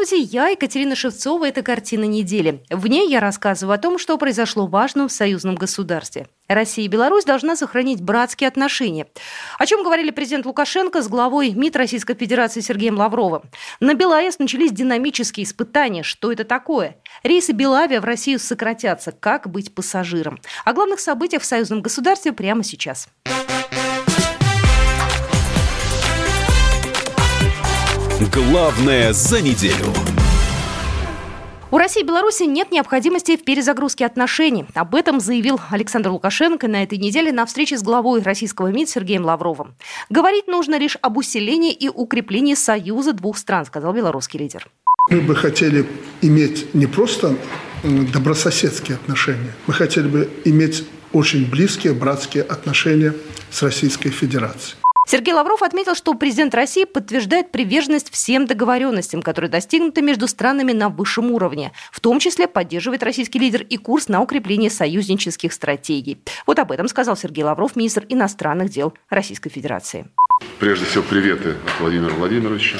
Здравствуйте, я Екатерина Шевцова. Это «Картина недели». В ней я рассказываю о том, что произошло важного в союзном государстве. Россия и Беларусь должна сохранить братские отношения. О чем говорили президент Лукашенко с главой МИД Российской Федерации Сергеем Лавровым. На БелАЭС начались динамические испытания. Что это такое? Рейсы Белавия в Россию сократятся. Как быть пассажиром? О главных событиях в союзном государстве прямо сейчас. Главное за неделю. У России и Беларуси нет необходимости в перезагрузке отношений. Об этом заявил Александр Лукашенко на этой неделе на встрече с главой российского МИД Сергеем Лавровым. Говорить нужно лишь об усилении и укреплении союза двух стран, сказал белорусский лидер. Мы бы хотели иметь не просто добрососедские отношения, мы хотели бы иметь очень близкие братские отношения с Российской Федерацией. Сергей Лавров отметил, что президент России подтверждает приверженность всем договоренностям, которые достигнуты между странами на высшем уровне. В том числе поддерживает российский лидер и курс на укрепление союзнических стратегий. Вот об этом сказал Сергей Лавров, министр иностранных дел Российской Федерации. Прежде всего, приветы от Владимира Владимировича.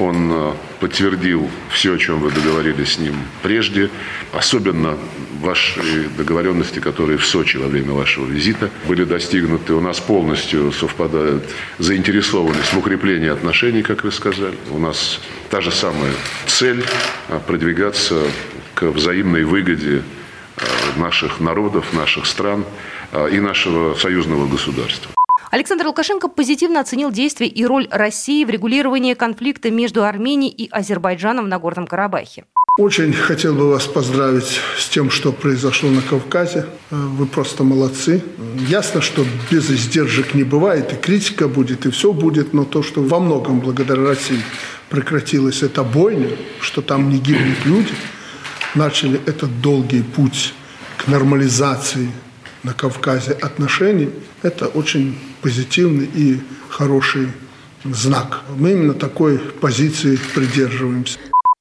Он э, подтвердил все, о чем вы договорились с ним прежде, особенно ваши договоренности, которые в Сочи во время вашего визита были достигнуты. У нас полностью совпадает заинтересованность в укреплении отношений, как вы сказали. У нас та же самая цель э, продвигаться к взаимной выгоде э, наших народов, наших стран и нашего союзного государства. Александр Лукашенко позитивно оценил действия и роль России в регулировании конфликта между Арменией и Азербайджаном в Нагорном Карабахе. Очень хотел бы вас поздравить с тем, что произошло на Кавказе. Вы просто молодцы. Ясно, что без издержек не бывает, и критика будет, и все будет, но то, что во многом благодаря России прекратилась эта бойня, что там не гибнут люди, начали этот долгий путь к нормализации на Кавказе отношений, это очень позитивный и хороший знак. Мы именно такой позиции придерживаемся.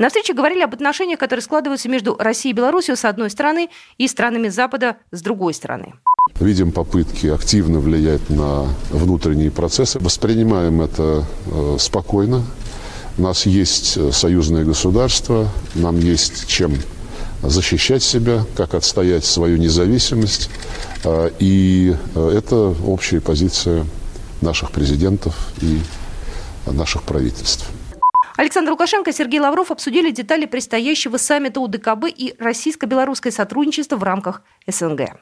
На встрече говорили об отношениях, которые складываются между Россией и Беларусью с одной стороны и странами Запада с другой стороны. Видим попытки активно влиять на внутренние процессы. Воспринимаем это э, спокойно. У нас есть э, союзное государство, нам есть чем защищать себя, как отстоять свою независимость. А, и э, это общая позиция наших президентов и наших правительств. Александр Лукашенко и Сергей Лавров обсудили детали предстоящего саммита УДКБ и российско-белорусское сотрудничество в рамках СНГ.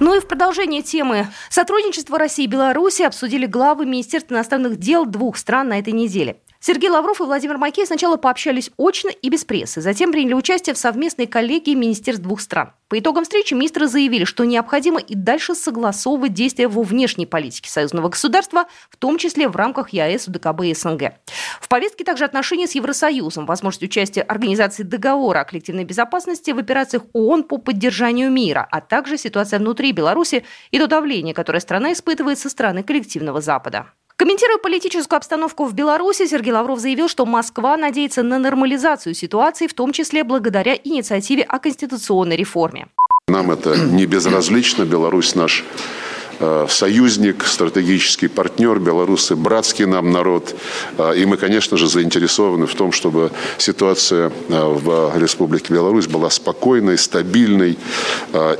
Ну и в продолжение темы сотрудничества России и Беларуси обсудили главы Министерства иностранных дел двух стран на этой неделе. Сергей Лавров и Владимир Макей сначала пообщались очно и без прессы, затем приняли участие в совместной коллегии министерств двух стран. По итогам встречи министры заявили, что необходимо и дальше согласовывать действия во внешней политике союзного государства, в том числе в рамках ЕАЭС, УДКБ и СНГ. В повестке также отношения с Евросоюзом, возможность участия Организации договора о коллективной безопасности в операциях ООН по поддержанию мира, а также ситуация внутри Беларуси и то давление, которое страна испытывает со стороны коллективного Запада. Комментируя политическую обстановку в Беларуси, Сергей Лавров заявил, что Москва надеется на нормализацию ситуации, в том числе благодаря инициативе о конституционной реформе. Нам это не безразлично. Беларусь наш союзник, стратегический партнер. Белорусы – братский нам народ. Э, и мы, конечно же, заинтересованы в том, чтобы ситуация э, в Республике Беларусь была спокойной, стабильной.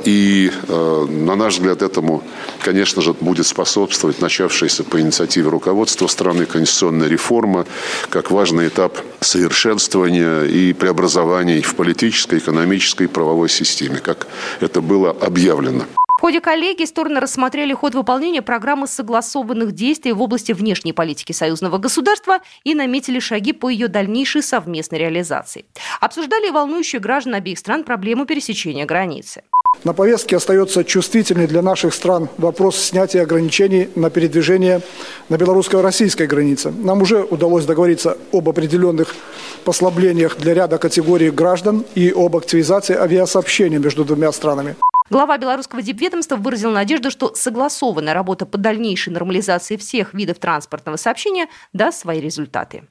И, на наш взгляд, этому, конечно же, будет способствовать начавшаяся по инициативе руководства страны конституционная реформа, как важный этап совершенствования и преобразований в политической, экономической и правовой системе, как это было объявлено. Ходе коллегии стороны рассмотрели ход выполнения программы согласованных действий в области внешней политики союзного государства и наметили шаги по ее дальнейшей совместной реализации. Обсуждали волнующие граждан обеих стран проблему пересечения границы. На повестке остается чувствительный для наших стран вопрос снятия ограничений на передвижение на белорусско-российской границе. Нам уже удалось договориться об определенных послаблениях для ряда категорий граждан и об активизации авиасообщения между двумя странами. Глава белорусского дипведомства выразил надежду, что согласованная работа по дальнейшей нормализации всех видов транспортного сообщения даст свои результаты.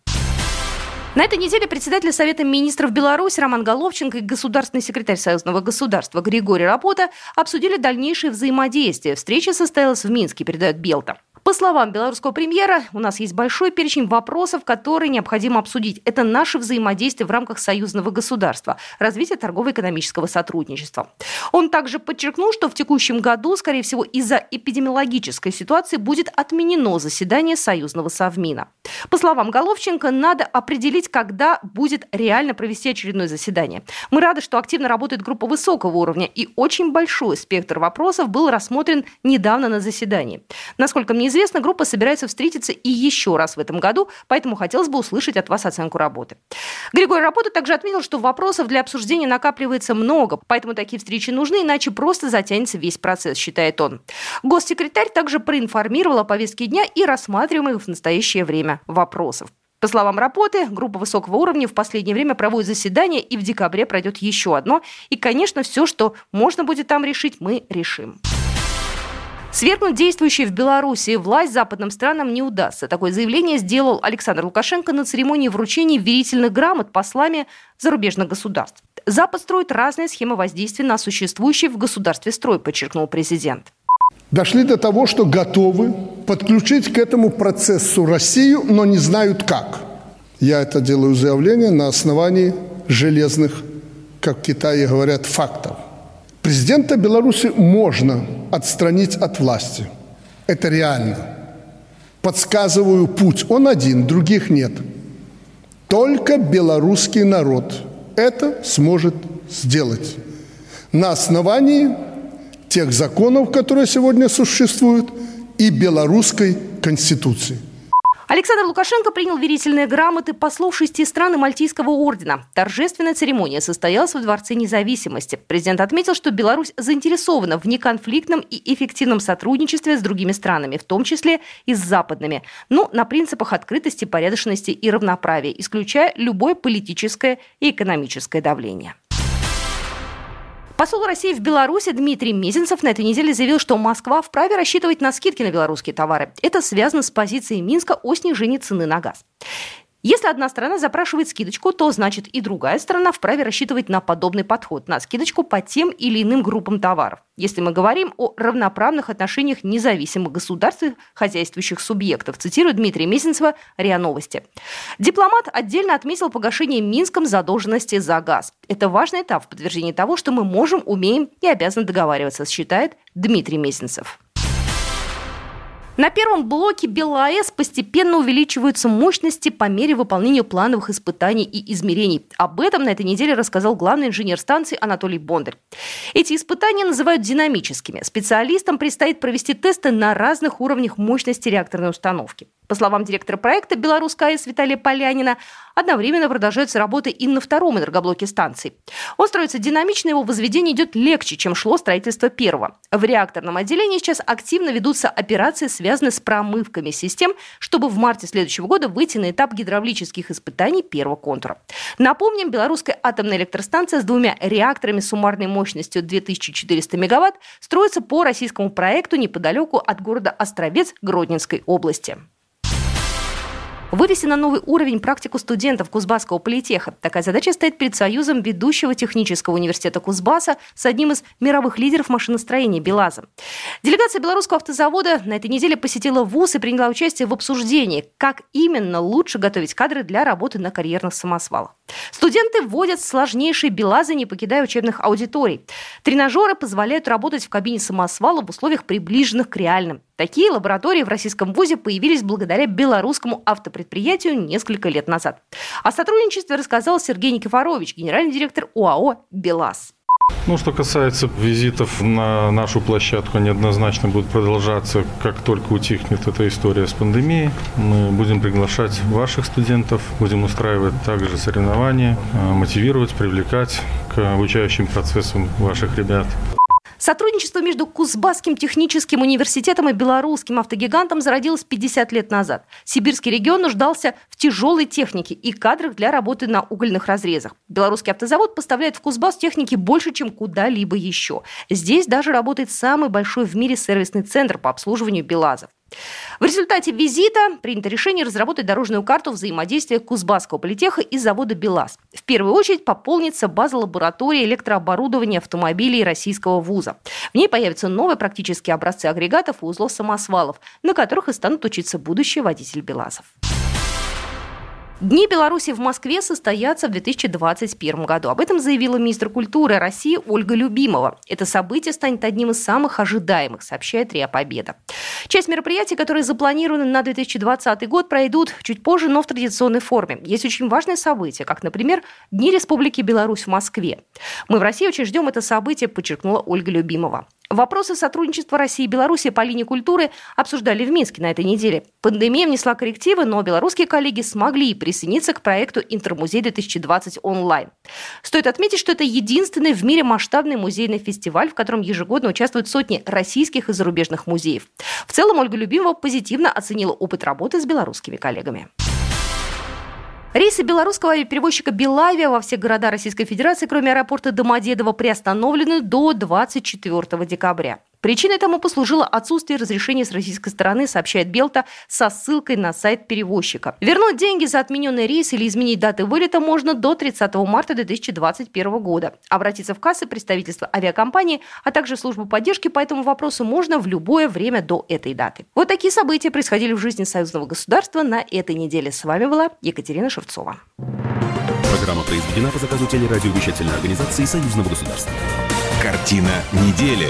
На этой неделе председатель Совета министров Беларуси Роман Головченко и государственный секретарь Союзного государства Григорий Рапота обсудили дальнейшее взаимодействие. Встреча состоялась в Минске, передает Белта. По словам белорусского премьера, у нас есть большой перечень вопросов, которые необходимо обсудить. Это наше взаимодействие в рамках союзного государства, развитие торгово-экономического сотрудничества. Он также подчеркнул, что в текущем году, скорее всего, из-за эпидемиологической ситуации будет отменено заседание союзного совмина. По словам Головченко, надо определить, когда будет реально провести очередное заседание. Мы рады, что активно работает группа высокого уровня, и очень большой спектр вопросов был рассмотрен недавно на заседании. Насколько мне известно, группа собирается встретиться и еще раз в этом году, поэтому хотелось бы услышать от вас оценку работы. Григорий Рапота также отметил, что вопросов для обсуждения накапливается много, поэтому такие встречи нужны, иначе просто затянется весь процесс, считает он. Госсекретарь также проинформировал о повестке дня и рассматриваемых в настоящее время вопросов. По словам Рапоты, группа высокого уровня в последнее время проводит заседание, и в декабре пройдет еще одно. И, конечно, все, что можно будет там решить, мы решим. Свергнуть действующую в Беларуси власть западным странам не удастся. Такое заявление сделал Александр Лукашенко на церемонии вручения верительных грамот послами зарубежных государств. Запад строит разные схемы воздействия на существующий в государстве строй, подчеркнул президент. Дошли до того, что готовы подключить к этому процессу Россию, но не знают как. Я это делаю заявление на основании железных, как в Китае говорят, фактов. Президента Беларуси можно отстранить от власти. Это реально. Подсказываю путь. Он один, других нет. Только белорусский народ это сможет сделать на основании тех законов, которые сегодня существуют, и белорусской конституции. Александр Лукашенко принял верительные грамоты послов шести стран и Мальтийского ордена. Торжественная церемония состоялась в Дворце независимости. Президент отметил, что Беларусь заинтересована в неконфликтном и эффективном сотрудничестве с другими странами, в том числе и с западными, но на принципах открытости, порядочности и равноправия, исключая любое политическое и экономическое давление. Посол России в Беларуси Дмитрий Мезенцев на этой неделе заявил, что Москва вправе рассчитывать на скидки на белорусские товары. Это связано с позицией Минска о снижении цены на газ. Если одна сторона запрашивает скидочку, то значит и другая сторона вправе рассчитывать на подобный подход, на скидочку по тем или иным группам товаров. Если мы говорим о равноправных отношениях независимых государств и хозяйствующих субъектов, цитирует Дмитрий Месенцева РИА Новости. Дипломат отдельно отметил погашение Минском задолженности за газ. Это важный этап в подтверждении того, что мы можем, умеем и обязаны договариваться, считает Дмитрий Месенцев. На первом блоке БелАЭС постепенно увеличиваются мощности по мере выполнения плановых испытаний и измерений. Об этом на этой неделе рассказал главный инженер станции Анатолий Бондарь. Эти испытания называют динамическими. Специалистам предстоит провести тесты на разных уровнях мощности реакторной установки. По словам директора проекта «Белорусская АЭС» Виталия Полянина, одновременно продолжаются работы и на втором энергоблоке станции. Он строится динамично, его возведение идет легче, чем шло строительство первого. В реакторном отделении сейчас активно ведутся операции, связанные с промывками систем, чтобы в марте следующего года выйти на этап гидравлических испытаний первого контура. Напомним, белорусская атомная электростанция с двумя реакторами суммарной мощностью 2400 мегаватт строится по российскому проекту неподалеку от города Островец Гродненской области. Вывести на новый уровень практику студентов Кузбасского политеха. Такая задача стоит перед Союзом ведущего технического университета Кузбасса с одним из мировых лидеров машиностроения БелАЗа. Делегация белорусского автозавода на этой неделе посетила ВУЗ и приняла участие в обсуждении, как именно лучше готовить кадры для работы на карьерных самосвалах. Студенты вводят сложнейшие БелАЗы, не покидая учебных аудиторий. Тренажеры позволяют работать в кабине самосвала в условиях, приближенных к реальным. Такие лаборатории в российском ВУЗе появились благодаря белорусскому автопредприятию несколько лет назад. О сотрудничестве рассказал Сергей Никифорович, генеральный директор ОАО «БелАЗ». Ну, что касается визитов на нашу площадку, они однозначно будут продолжаться, как только утихнет эта история с пандемией. Мы будем приглашать ваших студентов, будем устраивать также соревнования, мотивировать, привлекать к обучающим процессам ваших ребят. Сотрудничество между Кузбасским техническим университетом и белорусским автогигантом зародилось 50 лет назад. Сибирский регион нуждался в тяжелой технике и кадрах для работы на угольных разрезах. Белорусский автозавод поставляет в Кузбасс техники больше, чем куда-либо еще. Здесь даже работает самый большой в мире сервисный центр по обслуживанию БелАЗов. В результате визита принято решение разработать дорожную карту взаимодействия Кузбасского политеха и завода «БелАЗ». В первую очередь пополнится база лаборатории электрооборудования автомобилей российского вуза. В ней появятся новые практические образцы агрегатов и узлов самосвалов, на которых и станут учиться будущие водители «БелАЗов». Дни Беларуси в Москве состоятся в 2021 году. Об этом заявила министр культуры России Ольга Любимова. Это событие станет одним из самых ожидаемых, сообщает РИА Победа. Часть мероприятий, которые запланированы на 2020 год, пройдут чуть позже, но в традиционной форме. Есть очень важные события, как, например, Дни Республики Беларусь в Москве. Мы в России очень ждем это событие, подчеркнула Ольга Любимова. Вопросы сотрудничества России и Беларуси по линии культуры обсуждали в Минске на этой неделе. Пандемия внесла коррективы, но белорусские коллеги смогли присоединиться к проекту «Интермузей-2020 онлайн». Стоит отметить, что это единственный в мире масштабный музейный фестиваль, в котором ежегодно участвуют сотни российских и зарубежных музеев. В целом Ольга Любимова позитивно оценила опыт работы с белорусскими коллегами. Рейсы белорусского авиаперевозчика «Белавиа» во все города Российской Федерации, кроме аэропорта Домодедово, приостановлены до 24 декабря. Причиной тому послужило отсутствие разрешения с российской стороны, сообщает Белта со ссылкой на сайт перевозчика. Вернуть деньги за отмененный рейс или изменить даты вылета можно до 30 марта 2021 года. Обратиться в кассы представительства авиакомпании, а также службу поддержки по этому вопросу можно в любое время до этой даты. Вот такие события происходили в жизни союзного государства на этой неделе. С вами была Екатерина Шевцова. Программа произведена по заказу телерадиовещательной организации Союзного государства. Картина недели.